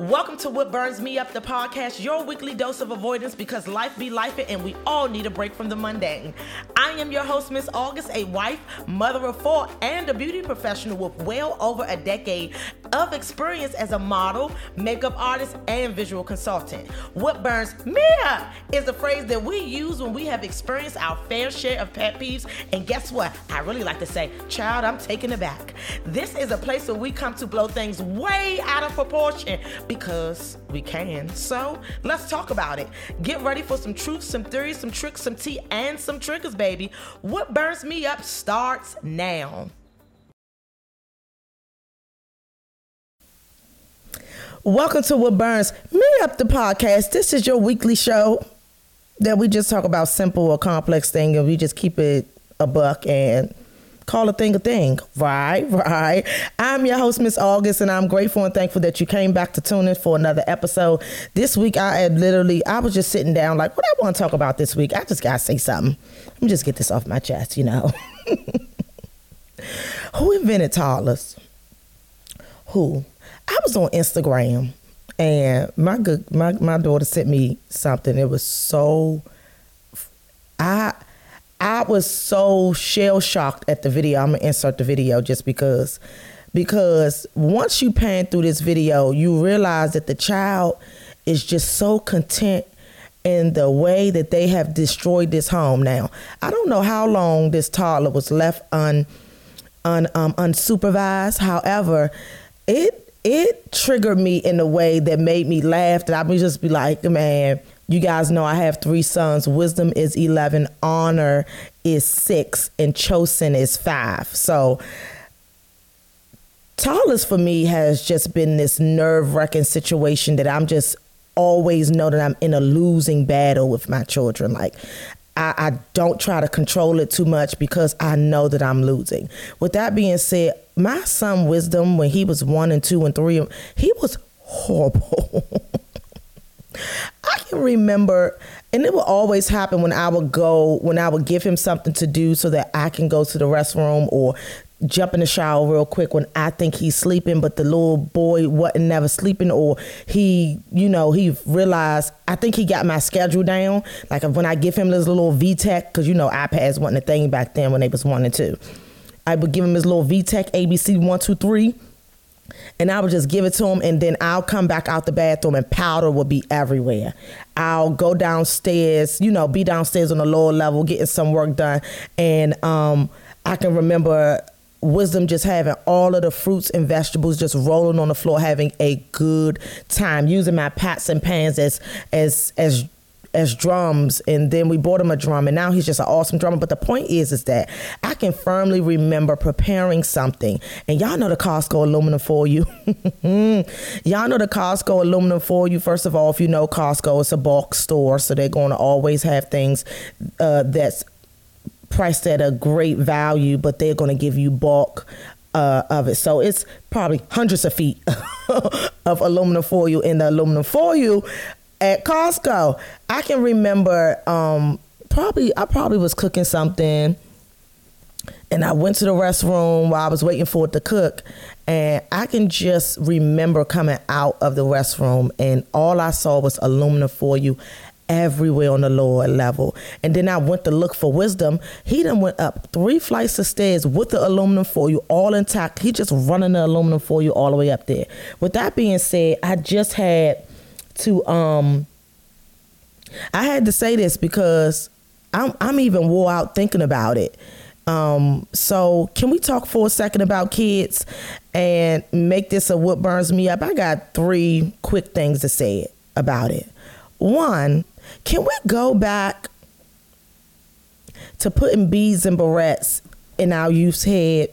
Welcome to What Burns Me Up, the podcast, your weekly dose of avoidance because life be life and we all need a break from the mundane. I am your host, Miss August, a wife, mother of four, and a beauty professional with well over a decade of experience as a model, makeup artist, and visual consultant. What burns me up is a phrase that we use when we have experienced our fair share of pet peeves. And guess what? I really like to say, child, I'm taking it back. This is a place where we come to blow things way out of proportion because we can. So let's talk about it. Get ready for some truth, some theories, some tricks, some tea, and some triggers, baby. What burns me up starts now. Welcome to What Burns Me Up the podcast. This is your weekly show that we just talk about simple or complex thing and we just keep it a buck and call a thing a thing. Right, right. I'm your host, Miss August, and I'm grateful and thankful that you came back to tune in for another episode. This week, I had literally, I was just sitting down, like, what I want to talk about this week. I just gotta say something. Let me just get this off my chest, you know. Who invented toddlers? Who? I was on Instagram, and my good my my daughter sent me something. It was so. I I was so shell shocked at the video. I'm gonna insert the video just because because once you pan through this video, you realize that the child is just so content in the way that they have destroyed this home. Now, I don't know how long this toddler was left un, un um, unsupervised. However, it it triggered me in a way that made me laugh. That I would just be like, man, you guys know I have three sons. Wisdom is 11, Honor is six, and Chosen is five. So, Tallest for me has just been this nerve wracking situation that I'm just always know that I'm in a losing battle with my children. Like, I, I, don't try to control it too much because I know that I'm losing. With that being said, my son Wisdom, when he was one and two and three, he was horrible. I can remember, and it would always happen when I would go, when I would give him something to do so that I can go to the restroom or jump in the shower real quick when I think he's sleeping, but the little boy wasn't never sleeping, or he, you know, he realized I think he got my schedule down. Like when I give him this little VTech, because you know iPads wasn't a thing back then when they was one and two. I would give him his little VTech ABC one two three and I would just give it to him, and then I'll come back out the bathroom, and powder will be everywhere. I'll go downstairs, you know, be downstairs on the lower level, getting some work done, and um, I can remember wisdom just having all of the fruits and vegetables just rolling on the floor having a good time using my pots and pans as as as as drums and then we bought him a drum and now he's just an awesome drummer. But the point is is that i can firmly remember preparing something. And y'all know the costco aluminum for you. Y'all know the costco aluminum for you. First of all if you know costco it's a bulk store so they're going to always have things uh, that's priced at a great value but they're going to give you bulk uh, of it. So it's probably hundreds of feet of aluminum foil in the aluminum foil at Costco. I can remember um, probably I probably was cooking something and I went to the restroom while I was waiting for it to cook and I can just remember coming out of the restroom and all I saw was aluminum foil you everywhere on the lower level. And then I went to look for wisdom. He then went up three flights of stairs with the aluminum foil you all intact. He just running the aluminum foil you all the way up there. With that being said, I just had to um I had to say this because I'm I'm even wore out thinking about it. Um, so can we talk for a second about kids and make this a what burns me up? I got three quick things to say about it. One, can we go back to putting beads and barrettes in our youth's head?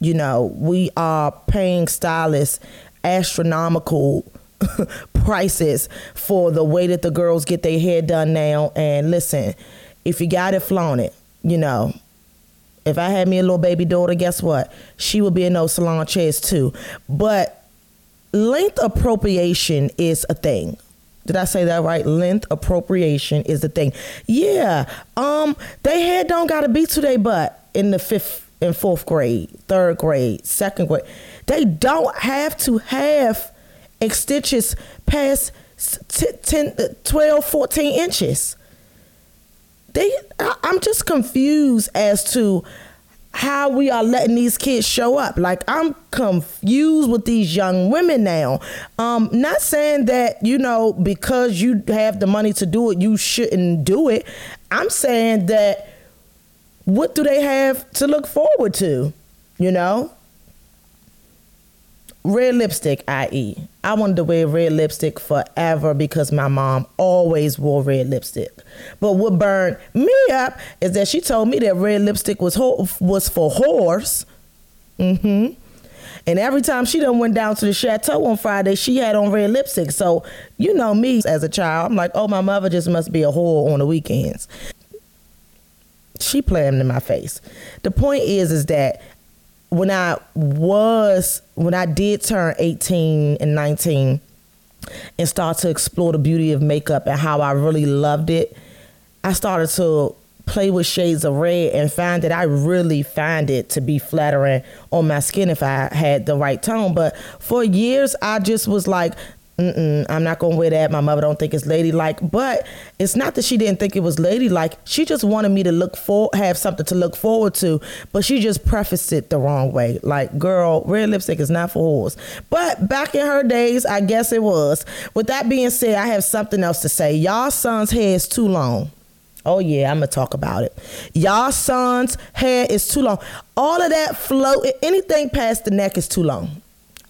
You know, we are paying stylists astronomical prices for the way that the girls get their hair done now. And listen, if you got it, flaunt it. You know, if I had me a little baby daughter, guess what? She would be in those salon chairs too. But length appropriation is a thing. Did I say that right? Length appropriation is the thing. Yeah. Um, they hair don't gotta be to their butt in the fifth and fourth grade, third grade, second grade. They don't have to have extensions past 10, 12, 14 inches. They, I'm just confused as to how we are letting these kids show up. Like I'm confused with these young women now. Um, not saying that you know because you have the money to do it, you shouldn't do it. I'm saying that what do they have to look forward to? You know, red lipstick, i.e. I wanted to wear red lipstick forever because my mom always wore red lipstick. But what burned me up is that she told me that red lipstick was ho- was for whores. Mm-hmm. And every time she done went down to the chateau on Friday, she had on red lipstick. So you know me as a child, I'm like, oh, my mother just must be a whore on the weekends. She playing in my face. The point is, is that when I was when I did turn 18 and 19 and start to explore the beauty of makeup and how I really loved it, I started to play with shades of red and find that I really find it to be flattering on my skin if I had the right tone. But for years, I just was like, Mm-mm, I'm not gonna wear that. My mother don't think it's ladylike, but it's not that she didn't think it was ladylike. She just wanted me to look for, have something to look forward to, but she just prefaced it the wrong way. Like, girl, red lipstick is not for whores. But back in her days, I guess it was. With that being said, I have something else to say. Y'all son's hair is too long. Oh yeah, I'm gonna talk about it. Y'all son's hair is too long. All of that flow, anything past the neck is too long.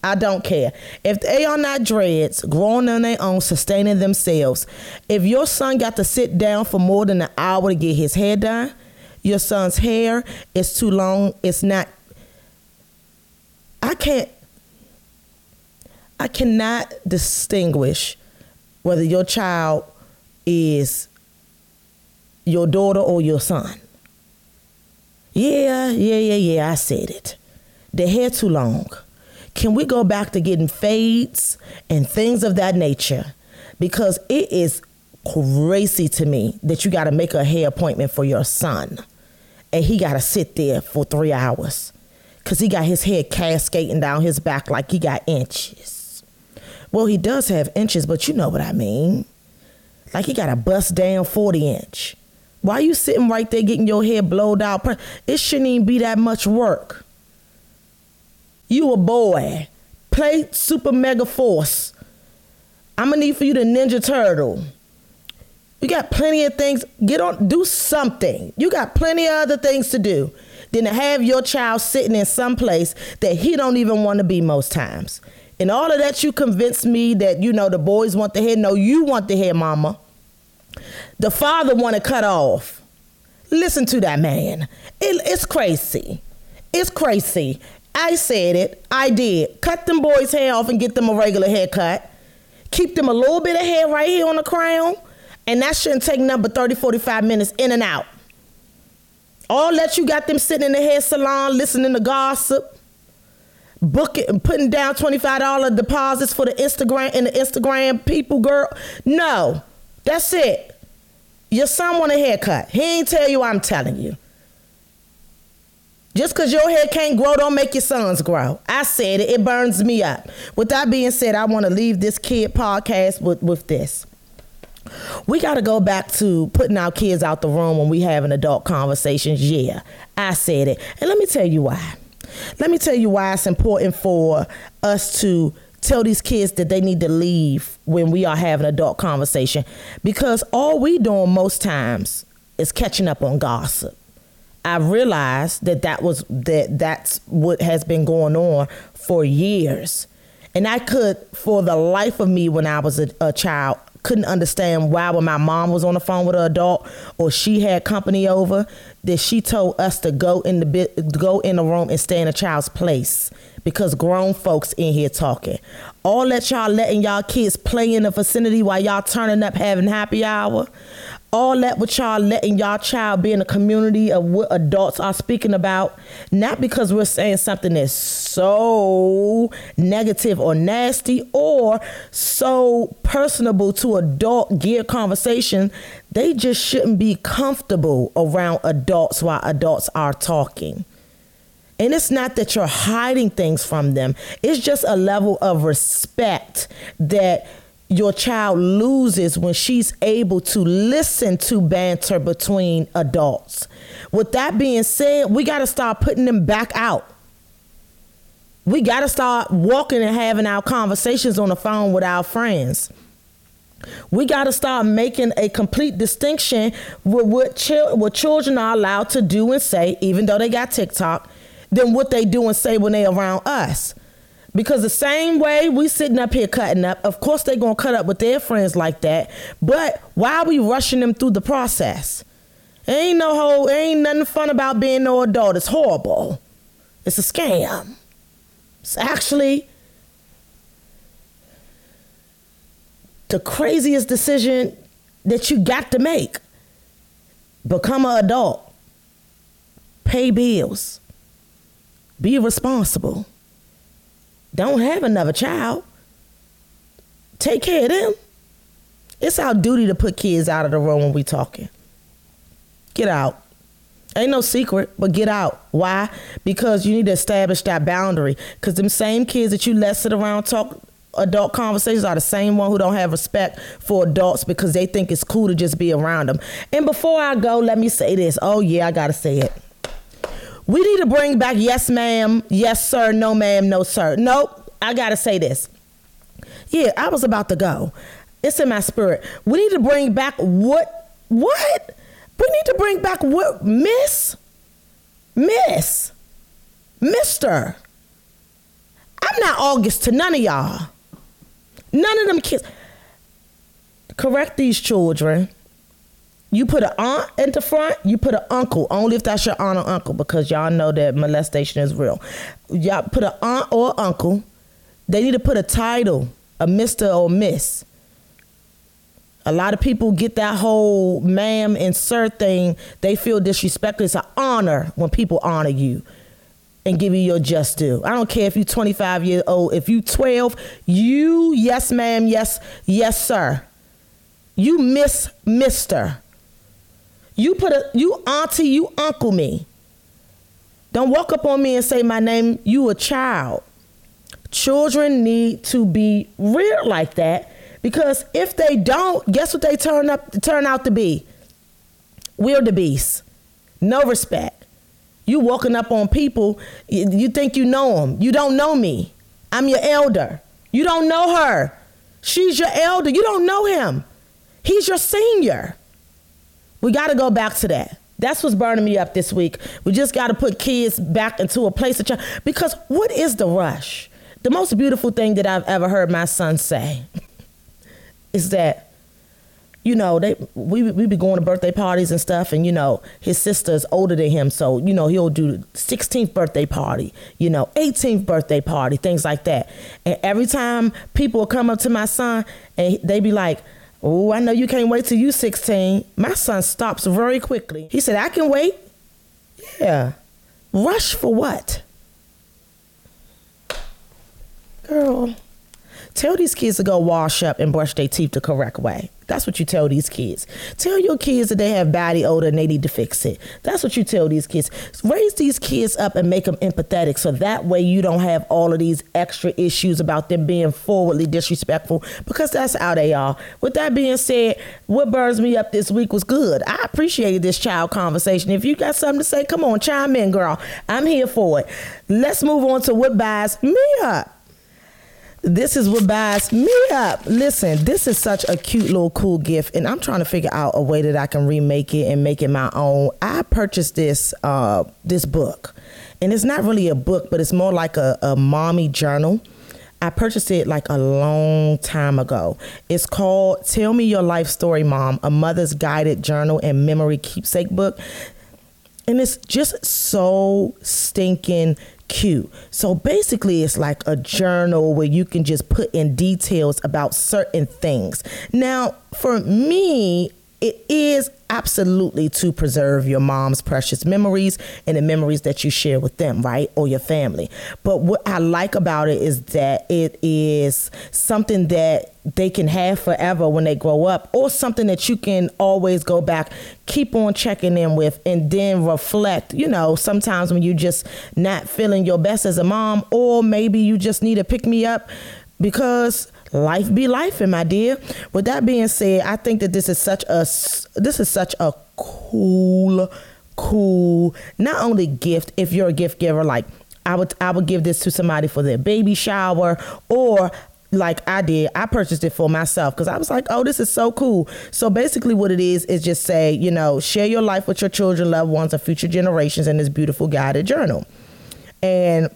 I don't care. If they are not dreads, growing on their own, sustaining themselves, if your son got to sit down for more than an hour to get his hair done, your son's hair is too long. It's not. I can't. I cannot distinguish whether your child is your daughter or your son. Yeah, yeah, yeah, yeah, I said it. The hair too long. Can we go back to getting fades and things of that nature? Because it is crazy to me that you got to make a hair appointment for your son and he got to sit there for three hours because he got his hair cascading down his back like he got inches. Well, he does have inches, but you know what I mean. Like he got a bust down 40 inch. Why you sitting right there getting your hair blowed out? It shouldn't even be that much work. You a boy. Play Super Mega Force. I'm gonna need for you to Ninja Turtle. You got plenty of things. Get on, do something. You got plenty of other things to do than to have your child sitting in some place that he don't even want to be most times. And all of that, you convinced me that you know the boys want the hair. No, you want the hair, mama. The father want to cut off. Listen to that man. It, it's crazy. It's crazy. I said it. I did. Cut them boys' hair off and get them a regular haircut. Keep them a little bit of hair right here on the crown. And that shouldn't take number 30, 45 minutes in and out. All that you got them sitting in the hair salon listening to gossip, booking and putting down $25 deposits for the Instagram and the Instagram people, girl. No, that's it. Your son want a haircut. He ain't tell you I'm telling you. Just because your hair can't grow, don't make your sons grow. I said it, it burns me up. With that being said, I want to leave this kid podcast with, with this. We got to go back to putting our kids out the room when we having adult conversations. Yeah, I said it. And let me tell you why. Let me tell you why it's important for us to tell these kids that they need to leave when we are having adult conversation because all we doing most times is catching up on gossip. I realized that that was that that's what has been going on for years. And I could, for the life of me, when I was a, a child, couldn't understand why when my mom was on the phone with an adult or she had company over, that she told us to go in the go in the room and stay in a child's place because grown folks in here talking. All that y'all letting y'all kids play in the vicinity while y'all turning up having happy hour all that with y'all letting y'all child be in a community of what adults are speaking about, not because we're saying something that's so negative or nasty or so personable to adult gear conversation, they just shouldn't be comfortable around adults while adults are talking. And it's not that you're hiding things from them, it's just a level of respect that your child loses when she's able to listen to banter between adults. With that being said, we got to start putting them back out. We got to start walking and having our conversations on the phone with our friends. We got to start making a complete distinction with what, what children are allowed to do and say, even though they got TikTok, than what they do and say when they around us. Because the same way we sitting up here cutting up, of course they gonna cut up with their friends like that. But why are we rushing them through the process? Ain't no whole, ain't nothing fun about being no adult. It's horrible. It's a scam. It's actually the craziest decision that you got to make. Become an adult. Pay bills. Be responsible. Don't have another child. Take care of them. It's our duty to put kids out of the room when we talking. Get out. Ain't no secret, but get out. Why? Because you need to establish that boundary. Because them same kids that you let sit around talk adult conversations are the same one who don't have respect for adults because they think it's cool to just be around them. And before I go, let me say this. Oh yeah, I gotta say it. We need to bring back yes ma'am, yes sir, no ma'am, no sir. Nope, I gotta say this. Yeah, I was about to go. It's in my spirit. We need to bring back what what? We need to bring back what Miss? Miss. Mister. I'm not August to none of y'all. None of them kids. Correct these children. You put an aunt in the front, you put an uncle, only if that's your aunt or uncle, because y'all know that molestation is real. Y'all put an aunt or uncle. They need to put a title, a Mr. or Miss. A lot of people get that whole ma'am and sir thing. They feel disrespected. It's an honor when people honor you and give you your just due. I don't care if you're 25 years old. If you 12, you yes ma'am, yes yes sir. You miss Mister. You put a you auntie, you uncle me. Don't walk up on me and say my name. You a child. Children need to be reared like that because if they don't, guess what they turn up turn out to be? We're the beast. No respect. You walking up on people, you think you know them. You don't know me. I'm your elder. You don't know her. She's your elder. You don't know him. He's your senior. We got to go back to that. That's what's burning me up this week. We just got to put kids back into a place of ch- because what is the rush? The most beautiful thing that I've ever heard my son say is that you know, they we we be going to birthday parties and stuff, and you know, his sister's older than him, so you know he'll do 16th birthday party, you know, 18th birthday party, things like that. And every time people come up to my son and they be like, "Oh, I know you can't wait till you 16." My son stops very quickly. He said, "I can wait." Yeah, rush for what, girl? Tell these kids to go wash up and brush their teeth the correct way. That's what you tell these kids. Tell your kids that they have body odor and they need to fix it. That's what you tell these kids. Raise these kids up and make them empathetic so that way you don't have all of these extra issues about them being forwardly disrespectful because that's how they are. With that being said, what burns me up this week was good. I appreciated this child conversation. If you got something to say, come on, chime in, girl. I'm here for it. Let's move on to what buys me up. This is what buys me up. Listen, this is such a cute little cool gift, and I'm trying to figure out a way that I can remake it and make it my own. I purchased this uh, this book, and it's not really a book, but it's more like a, a mommy journal. I purchased it like a long time ago. It's called Tell Me Your Life Story, Mom, a mother's guided journal and memory keepsake book. And it's just so stinking cute. So basically, it's like a journal where you can just put in details about certain things. Now, for me, it is absolutely to preserve your mom's precious memories and the memories that you share with them, right? Or your family. But what I like about it is that it is something that they can have forever when they grow up, or something that you can always go back, keep on checking in with, and then reflect. You know, sometimes when you just not feeling your best as a mom, or maybe you just need to pick me up because life be life, my dear. With that being said, I think that this is such a this is such a cool, cool not only gift if you're a gift giver, like I would I would give this to somebody for their baby shower or like I did, I purchased it for myself because I was like, oh, this is so cool. So basically, what it is is just say, you know, share your life with your children, loved ones, and future generations in this beautiful guided journal. And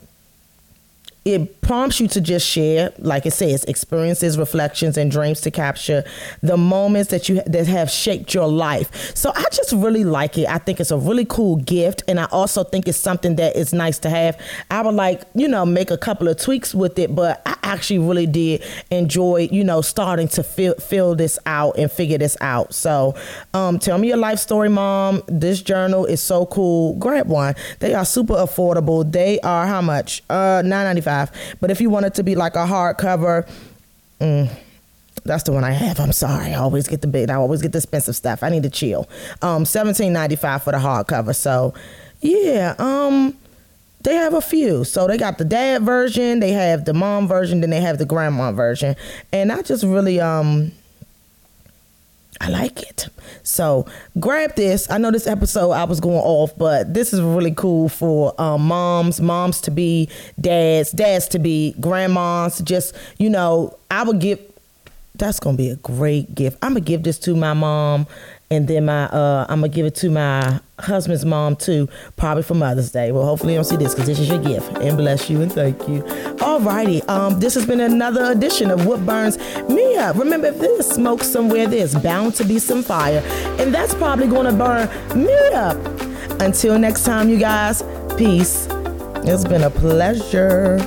it prompts you to just share, like it says, experiences, reflections, and dreams to capture the moments that you that have shaped your life. So I just really like it. I think it's a really cool gift, and I also think it's something that is nice to have. I would like, you know, make a couple of tweaks with it, but I actually really did enjoy, you know, starting to fill fill this out and figure this out. So, um, tell me your life story, mom. This journal is so cool. Grab one. They are super affordable. They are how much? Uh, nine ninety five. But if you want it to be like a hardcover, mm, that's the one I have. I'm sorry. I always get the big. I always get the expensive stuff. I need to chill. Um, seventeen ninety five for the hardcover. So, yeah. Um, they have a few. So they got the dad version, they have the mom version, then they have the grandma version, and I just really um I like it. So grab this. I know this episode I was going off, but this is really cool for um, moms, moms to be, dads, dads to be, grandmas. Just you know, I would give. That's gonna be a great gift. I'm gonna give this to my mom and then my uh, I'm gonna give it to my husband's mom too, probably for Mother's Day. Well, hopefully you don't see this because this is your gift. And bless you and thank you. Alrighty, um, this has been another edition of What Burns Me Up. Remember, if there's smoke somewhere, there's bound to be some fire, and that's probably gonna burn me up. Until next time, you guys, peace. It's been a pleasure.